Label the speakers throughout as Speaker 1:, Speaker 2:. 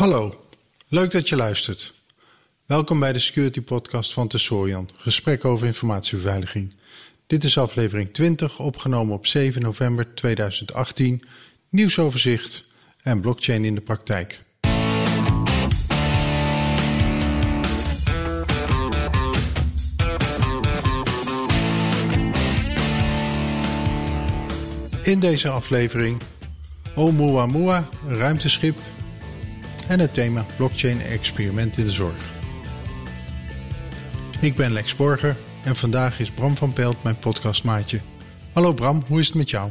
Speaker 1: Hallo, leuk dat je luistert. Welkom bij de Security Podcast van Tesorian, gesprek over informatiebeveiliging. Dit is aflevering 20, opgenomen op 7 november 2018, nieuwsoverzicht en blockchain in de praktijk. In deze aflevering Oumuamua, ruimteschip en het thema blockchain experiment in de zorg. Ik ben Lex Borger en vandaag is Bram van Pelt mijn podcastmaatje. Hallo Bram, hoe is het met jou?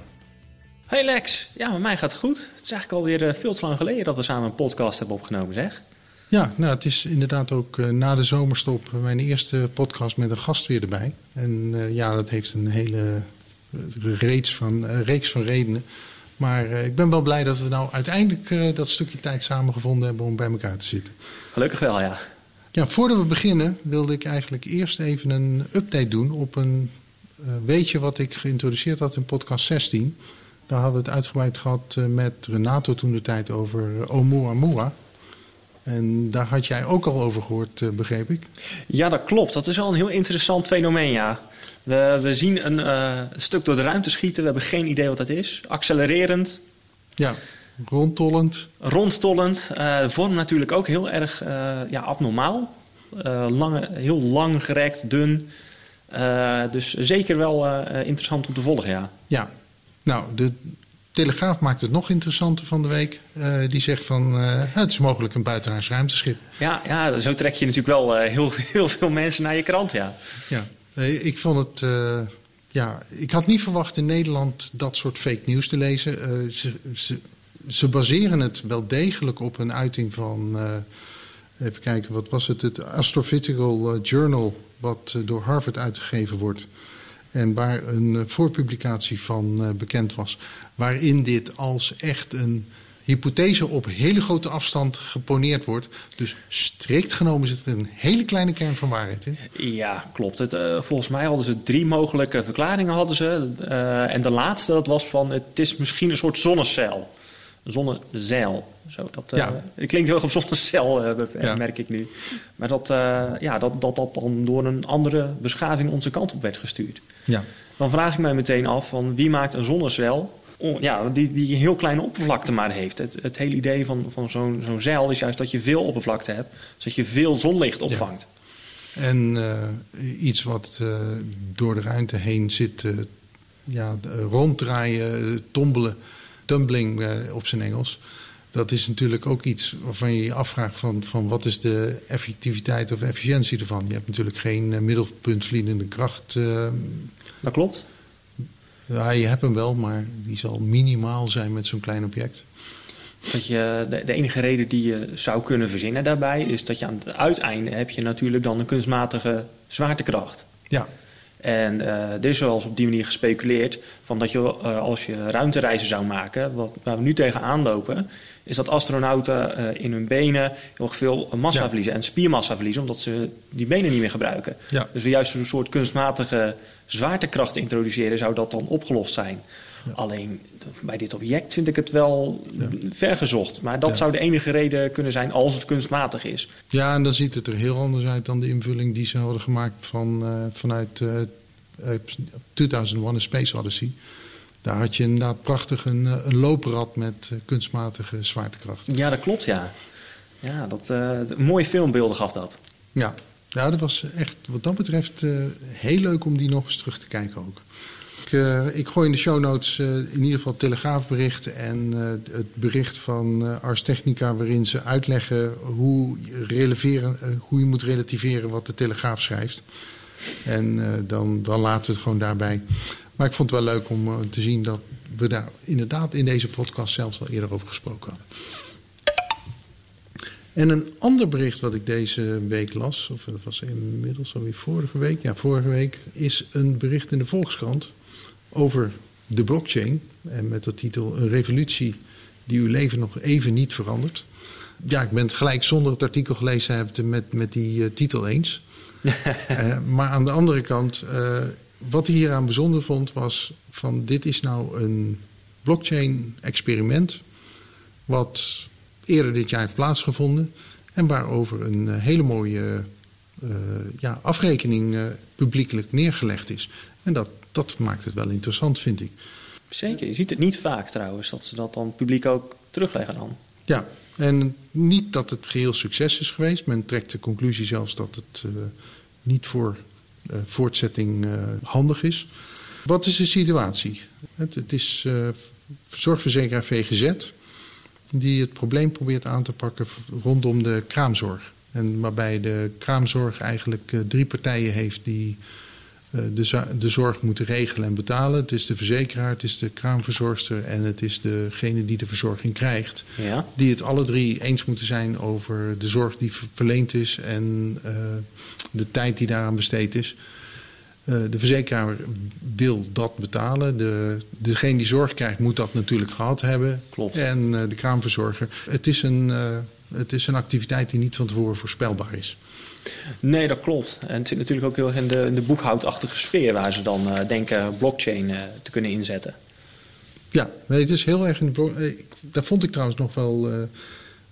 Speaker 2: Hey Lex, ja, met mij gaat het goed. Het is eigenlijk alweer uh, veel te lang geleden dat we samen een podcast hebben opgenomen, zeg.
Speaker 1: Ja, nou, het is inderdaad ook uh, na de zomerstop mijn eerste podcast met een gast weer erbij. En uh, ja, dat heeft een hele reeks van, reeks van redenen. Maar uh, ik ben wel blij dat we nou uiteindelijk uh, dat stukje tijd samengevonden hebben om bij elkaar te zitten.
Speaker 2: Gelukkig wel, ja.
Speaker 1: Ja, voordat we beginnen wilde ik eigenlijk eerst even een update doen op een uh, weetje wat ik geïntroduceerd had in podcast 16. Daar hadden we het uitgebreid gehad met Renato toen de tijd over Oumuamua. En daar had jij ook al over gehoord, begreep ik.
Speaker 2: Ja, dat klopt. Dat is wel een heel interessant fenomeen, ja. We, we zien een uh, stuk door de ruimte schieten. We hebben geen idee wat dat is. Accelererend.
Speaker 1: Ja, rondtollend.
Speaker 2: Rondtollend. Uh, de vorm natuurlijk ook heel erg uh, ja, abnormaal. lange, heel lang gerekt, dun. dus zeker wel interessant om te volgen, ja.
Speaker 1: Ja, nou, de Telegraaf maakt het nog interessanter van de week. die zegt van, het is mogelijk een buitenaards ruimteschip.
Speaker 2: Ja, ja, zo trek je natuurlijk wel heel, heel veel mensen naar je krant, ja.
Speaker 1: Ja, ik vond het. Uh, ja, ik had niet verwacht in Nederland dat soort fake nieuws te lezen. Uh, ze, ze, baseren het wel degelijk op een uiting van. Uh, even kijken, wat was het? Het Astrophysical Journal, wat door Harvard uitgegeven wordt. En waar een voorpublicatie van bekend was. Waarin dit als echt een hypothese op hele grote afstand geponeerd wordt. Dus strikt genomen zit er een hele kleine kern van waarheid in.
Speaker 2: Ja, klopt. Het, uh, volgens mij hadden ze drie mogelijke verklaringen. Hadden ze. Uh, en de laatste dat was van het is misschien een soort zonnecel. Een zonnezeil. Zo, dat, uh, ja. Het klinkt heel erg op zonnecel, ja. merk ik nu. Maar dat, ja, dat, dat dat dan door een andere beschaving onze kant op werd gestuurd.
Speaker 1: Ja.
Speaker 2: Dan vraag ik mij meteen af van wie maakt een zonnecel ja, die, die een heel kleine oppervlakte maar heeft. Het, het hele idee van, van zo'n zo'n zeil is juist dat je veel oppervlakte hebt. Zodat je veel zonlicht opvangt.
Speaker 1: Ja. En uh, iets wat uh, door de ruimte heen zit, uh, ja, ronddraaien, tombelen, tumbling op zijn Engels. Dat is natuurlijk ook iets waarvan je je afvraagt van, van wat is de effectiviteit of efficiëntie ervan. Je hebt natuurlijk geen middelpuntvliedende kracht.
Speaker 2: dat klopt.
Speaker 1: Ja, je hebt hem wel, maar die zal minimaal zijn met zo'n klein object.
Speaker 2: Dat je, de, de, enige reden die je zou kunnen verzinnen daarbij is dat je aan het uiteinde heb je natuurlijk dan een kunstmatige zwaartekracht.
Speaker 1: Ja.
Speaker 2: En uh, er is zoals op die manier gespeculeerd van dat je uh, als je ruimtereizen zou maken, wat, waar we nu tegenaan lopen, is dat astronauten uh, in hun benen heel veel massa ja. verliezen en spiermassa verliezen, omdat ze die benen niet meer gebruiken.
Speaker 1: Ja.
Speaker 2: Dus we juist een soort kunstmatige zwaartekracht introduceren, zou dat dan opgelost zijn. Ja. Alleen bij dit object vind ik het wel ja. vergezocht. Maar dat ja. zou de enige reden kunnen zijn als het kunstmatig is.
Speaker 1: Ja, en dan ziet het er heel anders uit dan de invulling die ze hadden gemaakt van, uh, vanuit uh, uh, 2001 A Space Odyssey. Daar had je inderdaad prachtig een, een looprad met kunstmatige zwaartekracht.
Speaker 2: Ja, dat klopt, ja. Ja, dat, mooie filmbeelden gaf dat.
Speaker 1: Ja, ja, dat was echt wat dat betreft heel leuk om die nog eens terug te kijken ook. Ik, uh, ik gooi in de show notes uh, in ieder geval het telegraafbericht en het bericht van Ars Technica waarin ze uitleggen hoe, hoe je moet relativeren wat de telegraaf schrijft. En dan, dan laten we het gewoon daarbij. Maar ik vond het wel leuk om te zien dat we daar inderdaad in deze podcast zelfs al eerder over gesproken hadden. En een ander bericht wat ik deze week las, of dat was inmiddels alweer vorige week, ja, vorige week, is een bericht in de Volkskrant over de blockchain. En met de titel Een revolutie die uw leven nog even niet verandert. Ja, ik ben het gelijk zonder het artikel gelezen hebben met, met die uh, titel eens. uh, maar aan de andere kant, uh, wat hij hieraan bijzonder vond, was van dit is nou een blockchain experiment. Wat eerder dit jaar heeft plaatsgevonden. En waarover een hele mooie ja, afrekening publiekelijk neergelegd is. En dat, dat maakt het wel interessant, vind ik.
Speaker 2: Zeker, je ziet het niet vaak trouwens, dat ze dat dan publiek ook terugleggen dan.
Speaker 1: Ja, en niet dat het geheel succes is geweest. Men trekt de conclusie zelfs dat het uh, niet voor uh, voortzetting uh, handig is. Wat is de situatie? Het, het is zorgverzekeraar VGZ die het probleem probeert aan te pakken rondom de kraamzorg. En waarbij de kraamzorg eigenlijk drie partijen heeft die eh, de, de zorg moeten regelen en betalen. Het is de verzekeraar, het is de kraamverzorgster en het is degene die de verzorging krijgt.
Speaker 2: Ja.
Speaker 1: Die het alle drie eens moeten zijn over de zorg die verleend is en uh, de tijd die daaraan besteed is. Uh, de verzekeraar wil dat betalen. De, degene die zorg krijgt moet dat natuurlijk gehad hebben.
Speaker 2: Klopt.
Speaker 1: En de kraamverzorger. Het is, een, het is een activiteit die niet van tevoren voorspelbaar is.
Speaker 2: Nee, dat klopt. En het zit natuurlijk ook heel erg in de, in de boekhoudachtige sfeer waar ze dan uh, denken blockchain uh, te kunnen inzetten.
Speaker 1: Ja, nee, het is heel erg in de eh, Daar vond ik trouwens nog wel uh,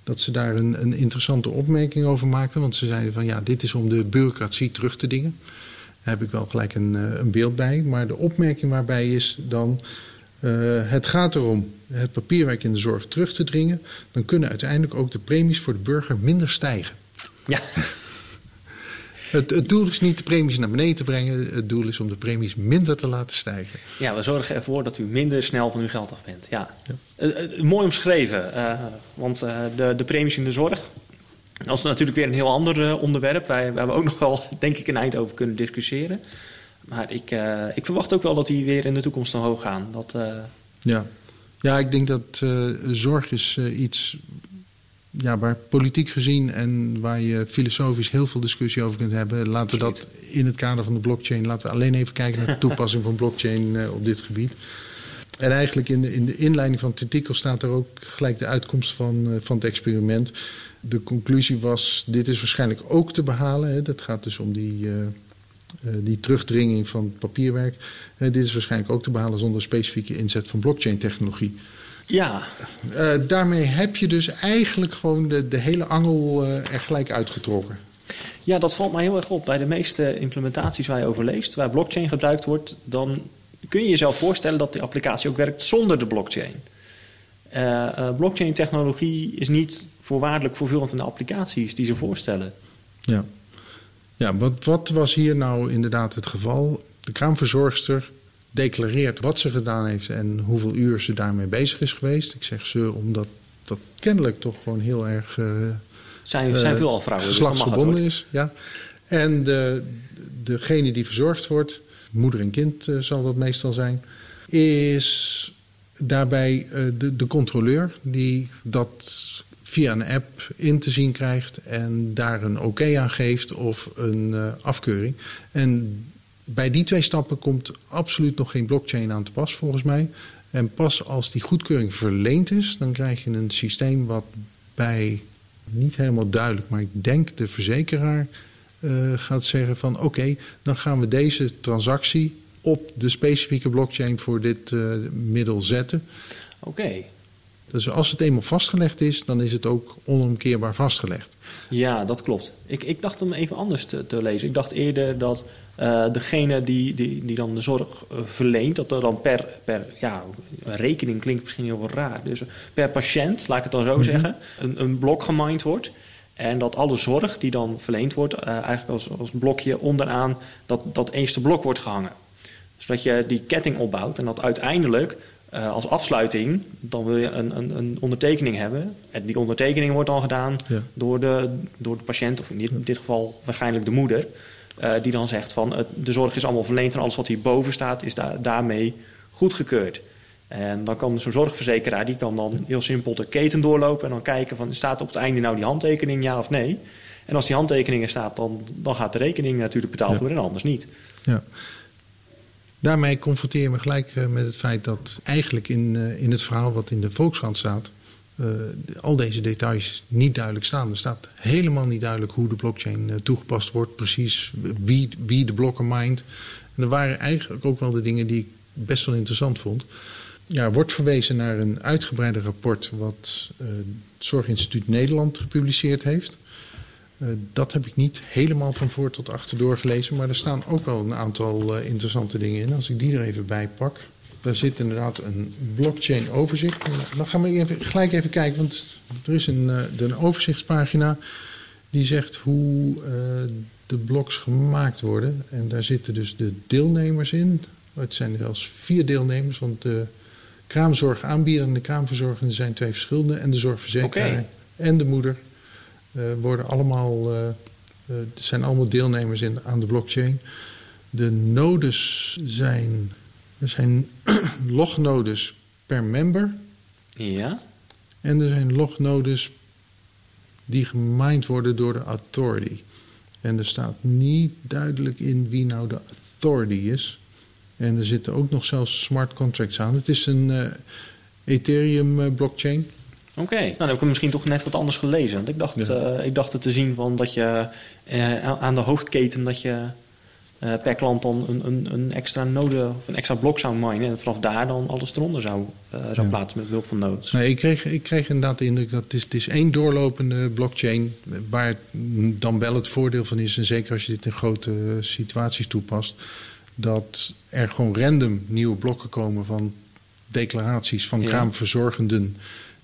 Speaker 1: dat ze daar een, een, interessante opmerking over maakten. Want ze zeiden van ja, dit is om de bureaucratie terug te dingen. Daar heb ik wel gelijk een, een beeld bij. Maar de opmerking waarbij is dan. Het gaat erom het papierwerk in de zorg terug te dringen. Dan kunnen uiteindelijk ook de premies voor de burger minder stijgen.
Speaker 2: Ja.
Speaker 1: Het, het, doel is niet de premies naar beneden te brengen. Het doel is om de premies minder te laten stijgen.
Speaker 2: Ja, we zorgen ervoor dat u minder snel van uw geld af bent. Ja. ja. Uh, mooi omschreven. Uh, want de, de premies in de zorg. Dat is natuurlijk weer een heel ander onderwerp. Wij, waar we ook nog wel, denk ik, een eind over kunnen discussiëren. Maar ik, ik verwacht ook wel dat die weer in de toekomst omhoog gaan. Dat,
Speaker 1: ja. ja, ik denk dat zorg is iets ja, waar politiek gezien en waar je filosofisch heel veel discussie over kunt hebben. Laten we dat in het kader van de blockchain, laten we alleen even kijken naar de toepassing van blockchain op dit gebied. En eigenlijk in de, in de inleiding van het artikel staat er ook gelijk de uitkomst van, van het experiment. De conclusie was, dit is waarschijnlijk ook te behalen. Hè. Dat gaat dus om die, uh, die terugdringing van papierwerk. dit is waarschijnlijk ook te behalen zonder specifieke inzet van blockchain technologie.
Speaker 2: Ja.
Speaker 1: Uh, daarmee heb je dus eigenlijk gewoon de, de hele angel er gelijk uitgetrokken.
Speaker 2: Ja, dat valt mij heel erg op. Bij de meeste implementaties waar je over leest, waar blockchain gebruikt wordt, dan kun je jezelf voorstellen dat die applicatie ook werkt zonder de blockchain. Uh, blockchain-technologie is niet voorwaardelijk vervullend in de applicaties die ze voorstellen.
Speaker 1: Ja, ja wat, wat was hier nou inderdaad het geval? De kraamverzorgster declareert wat ze gedaan heeft en hoeveel uur ze daarmee bezig is geweest. Ik zeg ze omdat dat kennelijk toch gewoon heel erg. Uh,
Speaker 2: zijn, zijn uh, veel al vrouwen.
Speaker 1: Dus geslachtsgebonden is. Ja. En de, degene die verzorgd wordt, moeder en kind uh, zal dat meestal zijn, is daarbij de, de controleur die dat via een app in te zien krijgt en daar een oké aan geeft of een afkeuring. En bij die twee stappen komt absoluut nog geen blockchain aan te pas, volgens mij. En pas als die goedkeuring verleend is, dan krijg je een systeem wat bij, niet helemaal duidelijk, maar ik denk de verzekeraar uh, gaat zeggen van oké, dan gaan we deze transactie op de specifieke blockchain voor dit uh, middel zetten.
Speaker 2: Oké.
Speaker 1: Dus als het eenmaal vastgelegd is, dan is het ook onomkeerbaar vastgelegd.
Speaker 2: Ja, dat klopt. Ik, ik dacht hem even anders te, te lezen. Ik dacht eerder dat uh, degene die, die, die dan de zorg uh, verleent, dat er dan per, per ja, rekening klinkt misschien heel raar. Dus per patiënt, laat ik het dan zo mm -hmm. zeggen, een, een blok gemined wordt. En dat alle zorg die dan verleend wordt, uh, eigenlijk als, als blokje onderaan dat, dat eerste blok wordt gehangen. Zodat je die ketting opbouwt en dat uiteindelijk uh, als afsluiting, dan wil je een, een, een, ondertekening hebben. En die ondertekening wordt dan gedaan ja. door, de, door de patiënt, of in dit, in dit geval waarschijnlijk de moeder. Uh, die dan zegt van uh, de zorg is allemaal verleend en alles wat hierboven staat is da daarmee goedgekeurd. En dan kan zo'n zorgverzekeraar die kan dan heel simpel de keten doorlopen en dan kijken van staat op het einde nou die handtekening ja of nee. En als die handtekening er staat, dan, dan gaat de rekening natuurlijk betaald ja. worden en anders niet.
Speaker 1: Ja. Daarmee confronteer je me gelijk uh, met het feit dat eigenlijk in, uh, in het verhaal wat in de Volkskrant staat, uh, al deze details niet duidelijk staan. Er staat helemaal niet duidelijk hoe de blockchain toegepast wordt, precies wie, wie de blokken mined. En er waren eigenlijk ook wel de dingen die ik best wel interessant vond. ja, wordt verwezen naar een uitgebreide rapport wat het Zorginstituut Nederland gepubliceerd heeft. Uh, dat heb ik niet helemaal van voor tot achter doorgelezen, maar er staan ook wel een aantal uh, interessante dingen in. Als ik die er even bij pak. Daar zit inderdaad een blockchain overzicht. Dan gaan we even, gelijk even kijken, want er is een, een overzichtspagina die zegt hoe de bloks gemaakt worden. En daar zitten dus de deelnemers in. Het zijn zelfs vier deelnemers, want de kraamzorgaanbieder en de kraamverzorgende zijn twee verschillende. En de zorgverzekeraar en de moeder worden allemaal, uh, uh, zijn allemaal deelnemers in, aan de blockchain. De nodes zijn, er zijn lognodes per member.
Speaker 2: Ja.
Speaker 1: En er zijn lognodes die gemined worden door de authority. En er staat niet duidelijk in wie nou de authority is. En er zitten ook nog zelfs smart contracts aan. Het is een uh, Ethereum uh, blockchain.
Speaker 2: Oké, okay. nou dan heb ik hem misschien toch net wat anders gelezen. Want ik dacht, ja. uh, ik dacht het te zien van dat je aan de hoofdketen dat je per klant dan een, een, een, extra node of een extra blok zou minen. En vanaf daar dan alles eronder zou, zou ja. plaatsen met behulp van nodes.
Speaker 1: Nee, ik kreeg, ik kreeg inderdaad de indruk dat het is, het is één doorlopende blockchain. Waar dan wel het voordeel van is, en zeker als je dit in grote situaties toepast dat er gewoon random nieuwe blokken komen van declaraties van ja.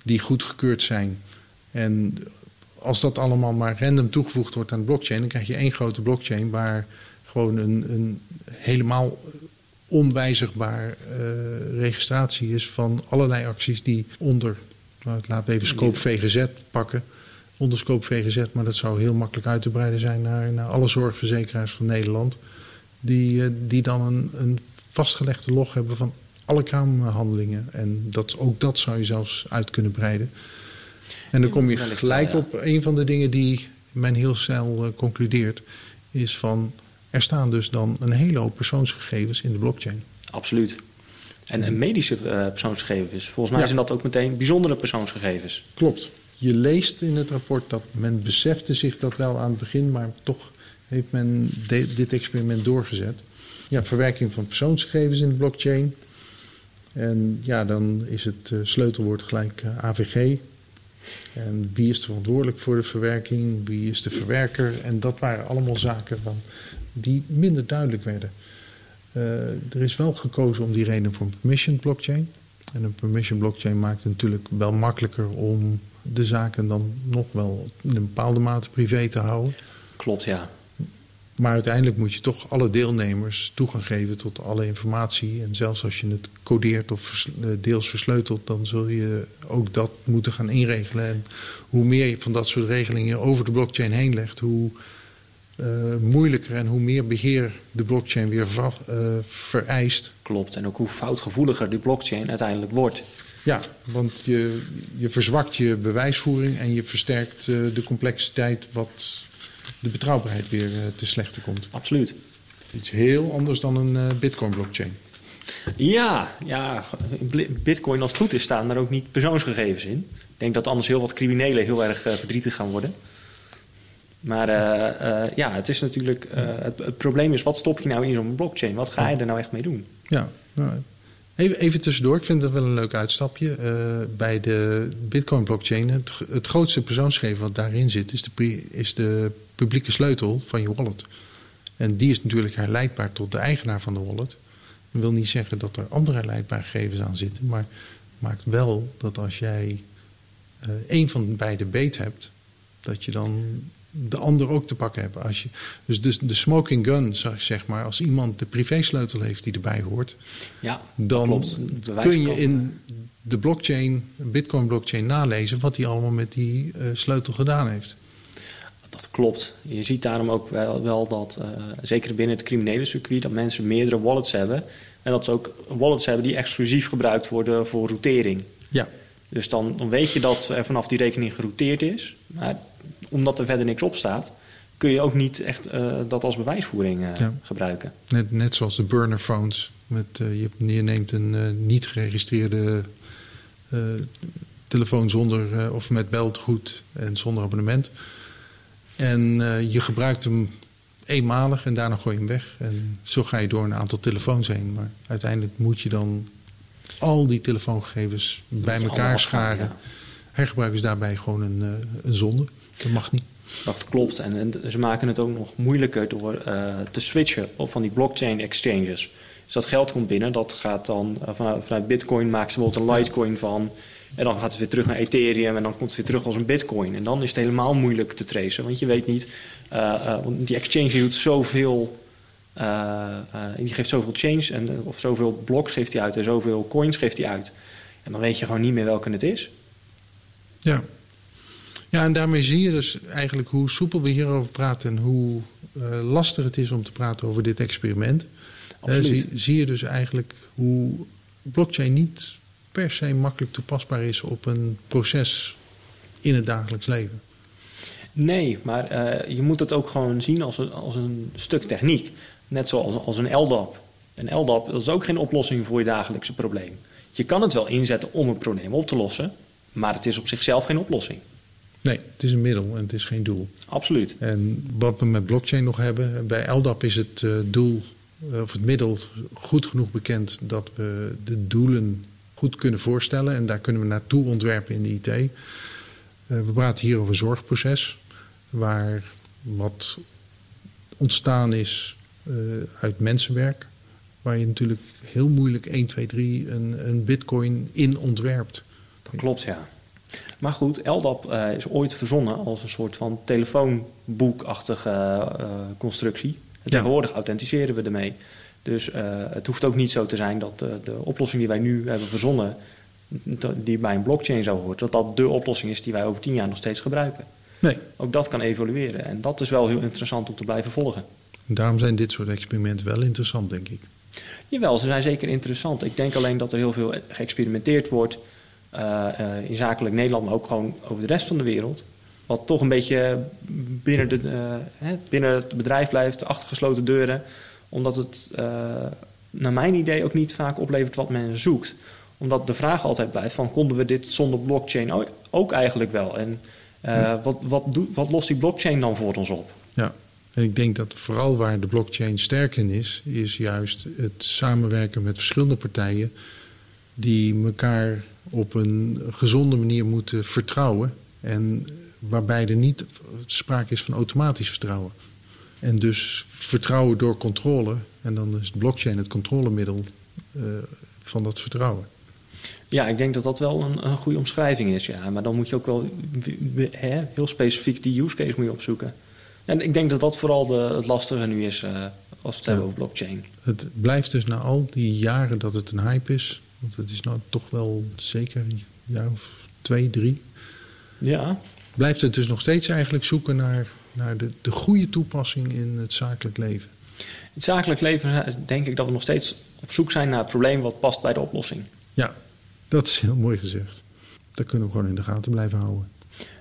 Speaker 1: Die goedgekeurd zijn. En als dat allemaal maar random toegevoegd wordt aan de blockchain, dan krijg je één grote blockchain waar gewoon een, een helemaal onwijzigbaar uh, registratie is van allerlei acties die onder, laten we even scope VGZ pakken. Onder scope VGZ, maar dat zou heel makkelijk uit te breiden zijn naar, naar alle zorgverzekeraars van Nederland die, die dan een, een vastgelegde log hebben van alle kraamhandelingen. En dat, ook dat zou je zelfs uit kunnen breiden. En dan kom je gelijk op een van de dingen die men heel snel uh, concludeert, is van er staan dus dan een hele hoop persoonsgegevens in de blockchain.
Speaker 2: Absoluut. En, en medische uh, persoonsgegevens. Volgens mij ja. zijn dat ook meteen bijzondere persoonsgegevens.
Speaker 1: Klopt. Je leest in het rapport dat men besefte zich dat wel aan het begin, maar toch heeft men de, dit experiment doorgezet. Ja, verwerking van persoonsgegevens in de blockchain. En ja, dan is het uh, sleutelwoord gelijk uh, AVG. En wie is er verantwoordelijk voor de verwerking? Wie is de verwerker? En dat waren allemaal zaken van, die minder duidelijk werden. Uh, er is wel gekozen om die reden voor een permission blockchain. En een permission blockchain maakt het natuurlijk wel makkelijker om de zaken dan nog wel in een bepaalde mate privé te houden.
Speaker 2: Klopt, ja.
Speaker 1: Maar uiteindelijk moet je toch alle deelnemers toegang geven tot alle informatie. En zelfs als je het codeert of eh, deels versleutelt, dan zul je ook dat moeten gaan inregelen. En hoe meer je van dat soort regelingen over de blockchain heen legt, hoe uh, moeilijker en hoe meer beheer de blockchain weer uh, vereist.
Speaker 2: Klopt, en ook hoe foutgevoeliger die blockchain uiteindelijk wordt.
Speaker 1: Ja, want je, je verzwakt je bewijsvoering en je versterkt de complexiteit wat de betrouwbaarheid weer uh, te slechte komt.
Speaker 2: Absoluut.
Speaker 1: Iets heel anders dan een uh, Bitcoin-blockchain.
Speaker 2: Ja, ja, Bitcoin als het goed is staan daar ook niet persoonsgegevens in. Ik denk dat anders heel wat criminelen heel erg uh, verdrietig gaan worden. Maar ja, het is natuurlijk. Het, het, probleem is: wat stop je nou in zo'n blockchain? Wat ga je er nou echt mee doen?
Speaker 1: Ja, nou, Even, even, tussendoor, ik vind dat wel een leuk uitstapje. Uh, bij de Bitcoin-blockchain, het, het, grootste persoonsgegeven wat daarin zit, is de, is de publieke sleutel van je wallet. En die is natuurlijk herleidbaar tot de eigenaar van de wallet. Dat wil niet zeggen dat er andere herleidbare gegevens aan zitten, maar maakt wel dat als jij uh, één van beide beet hebt, dat je dan de ander ook te pakken hebt. Als je, dus de, de smoking gun, zeg maar, als iemand de privésleutel heeft die erbij hoort,
Speaker 2: ja,
Speaker 1: dan kun je in de blockchain, Bitcoin blockchain, nalezen wat hij allemaal met die uh, sleutel gedaan heeft.
Speaker 2: Dat klopt. Je ziet daarom ook wel, wel dat, uh, zeker binnen het criminele circuit, dat mensen meerdere wallets hebben. En dat ze ook wallets hebben die exclusief gebruikt worden voor routering.
Speaker 1: Ja.
Speaker 2: Dus dan, dan weet je dat er vanaf die rekening gerouteerd is. Maar omdat er verder niks op staat, kun je ook niet echt uh, dat als bewijsvoering uh, ja. gebruiken.
Speaker 1: Net, net zoals de burner phones. Met, uh, je, je, neemt een niet geregistreerde telefoon zonder of met beltegoed en zonder abonnement. En je gebruikt hem eenmalig en daarna gooi je hem weg. En zo ga je door een aantal telefoons heen. Maar uiteindelijk moet je dan al die telefoongegevens bij elkaar scharen. Hergebruik is daarbij gewoon een, een zonde. Dat mag niet.
Speaker 2: Dat klopt. En, en, ze maken het ook nog moeilijker door uh, te switchen op van die blockchain exchanges. Dus dat geld komt binnen, dat gaat dan uh, vanuit, vanuit Bitcoin maken ze bijvoorbeeld een Litecoin van. En dan gaat het weer terug naar Ethereum en dan komt het weer terug als een Bitcoin. En dan is het helemaal moeilijk te tracen, want je weet niet, uh, want die exchange doet zoveel. die geeft zoveel change en, of zoveel blocks geeft hij uit en zoveel coins geeft hij uit. En dan weet je gewoon niet meer welke het is.
Speaker 1: Ja. Ja, en daarmee zie je dus eigenlijk hoe soepel we hierover praten en hoe uh, lastig het is om te praten over dit experiment. Uh, zie, zie, je dus eigenlijk hoe blockchain niet per se makkelijk toepasbaar is op een proces in het dagelijks leven.
Speaker 2: Nee, maar uh, je moet het ook gewoon zien als een, als een stuk techniek. Net zoals als een LDAP. Een LDAP dat is ook geen oplossing voor je dagelijkse probleem. Je kan het wel inzetten om een probleem op te lossen, maar het is op zichzelf geen oplossing.
Speaker 1: Nee, het is een middel en het is geen doel.
Speaker 2: Absoluut.
Speaker 1: En wat we met blockchain nog hebben, bij LDAP is het uh, doel of het middel goed genoeg bekend dat we de doelen goed kunnen voorstellen. En daar kunnen we naartoe ontwerpen in de IT. Uh, we praten hier over een zorgproces, waar wat ontstaan is uh, uit mensenwerk. Waar je natuurlijk heel moeilijk 1, 2, 3 een, een bitcoin in ontwerpt.
Speaker 2: Dat klopt, ja. Maar goed, LDAP uh, is ooit verzonnen als een soort van telefoonboekachtige uh, constructie. En tegenwoordig ja. authenticeren we ermee. Dus uh, het hoeft ook niet zo te zijn dat de, de oplossing die wij nu hebben verzonnen, die bij een blockchain zou horen, dat dat de oplossing is die wij over tien jaar nog steeds gebruiken.
Speaker 1: Nee.
Speaker 2: Ook dat kan evolueren en dat is wel heel interessant om te blijven volgen.
Speaker 1: En daarom zijn dit soort experimenten wel interessant, denk ik.
Speaker 2: Jawel, ze zijn zeker interessant. Ik denk alleen dat er heel veel geëxperimenteerd wordt in zakelijk Nederland, maar ook gewoon over de rest van de wereld. Wat toch een beetje binnen, de, uh, hè, binnen het bedrijf blijft, achter gesloten deuren. Omdat het, naar mijn idee, ook niet vaak oplevert wat men zoekt. Omdat de vraag altijd blijft van, konden we dit zonder blockchain ook, ook eigenlijk wel? En ja. wat, wat, doet, wat lost die blockchain dan voor ons op?
Speaker 1: Ja, en ik denk dat vooral waar de blockchain sterk in is, is juist het samenwerken met verschillende partijen die elkaar op een gezonde manier moeten vertrouwen. En waarbij er niet sprake is van automatisch vertrouwen. En dus vertrouwen door controle. En dan is blockchain het controlemiddel uh, van dat vertrouwen.
Speaker 2: Ja, ik denk dat dat wel een, een goede omschrijving is. Ja. Maar dan moet je ook wel heel specifiek die use case moet je opzoeken. En ik denk dat dat vooral de, het lastige nu is uh, als we het ja. hebben over blockchain.
Speaker 1: Het blijft dus na al die jaren dat het een hype is, want het is nou toch wel zeker een jaar of twee, drie.
Speaker 2: Ja.
Speaker 1: Blijft het dus nog steeds eigenlijk zoeken naar, naar de, de goede toepassing in het zakelijk leven?
Speaker 2: In het zakelijk leven denk ik dat we nog steeds op zoek zijn naar het probleem wat past bij de oplossing.
Speaker 1: Ja, dat is heel mooi gezegd. Dat kunnen we gewoon in de gaten blijven houden.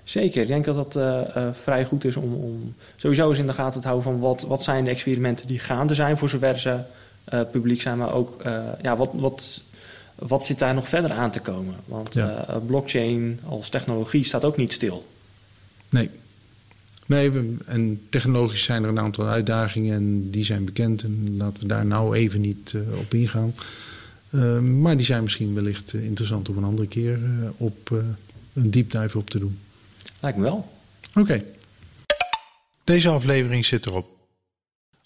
Speaker 2: Zeker, ik denk dat dat uh, uh, vrij goed is om, om sowieso eens in de gaten te houden van wat, wat zijn de experimenten die gaande zijn voor zover ze uh, publiek zijn, maar ook ja, wat, wat wat zit daar nog verder aan te komen? Want ja. uh, blockchain als technologie staat ook niet stil.
Speaker 1: Nee. Nee, we, en technologisch zijn er een aantal uitdagingen en die zijn bekend. En laten we daar nou even niet uh, op ingaan. Uh, maar die zijn misschien wellicht interessant om een andere keer op een deep dive op te doen.
Speaker 2: Lijkt me wel.
Speaker 1: Oké. Okay. Deze aflevering zit erop.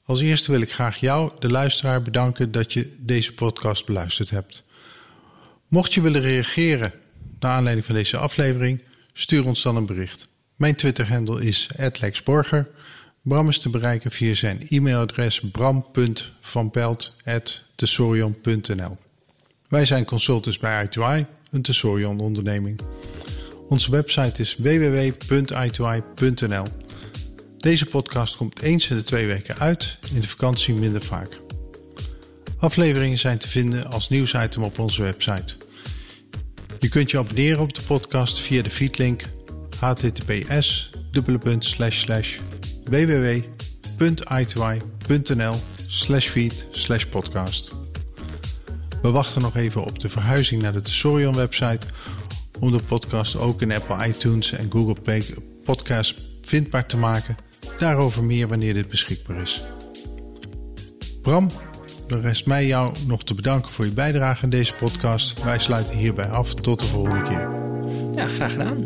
Speaker 1: Als eerste wil ik graag jou, de luisteraar, bedanken dat je deze podcast beluisterd hebt. Mocht je willen reageren naar aanleiding van deze aflevering, stuur ons dan een bericht. Mijn Twitter-handle is @lexborger. Bram is te bereiken via zijn e-mailadres bram.vanpelt.tesorion.nl. Wij zijn consultants bij i2i, een Tesorion onderneming. Onze website is www.i2i.nl. Deze podcast komt eens in de twee weken uit, in de vakantie minder vaak. Afleveringen zijn te vinden als nieuwsitem op onze website. Je kunt je abonneren op de podcast via de feedlink https www.i2i.nl feed podcast. We wachten nog even op de verhuizing naar de Tesorion website om de podcast ook in Apple iTunes en Google Play Podcast vindbaar te maken. Daarover meer wanneer dit beschikbaar is. Bram, Dan rest mij jou nog te bedanken voor je bijdrage aan deze podcast. Wij sluiten hierbij af. Tot de volgende keer.
Speaker 2: Ja, graag gedaan.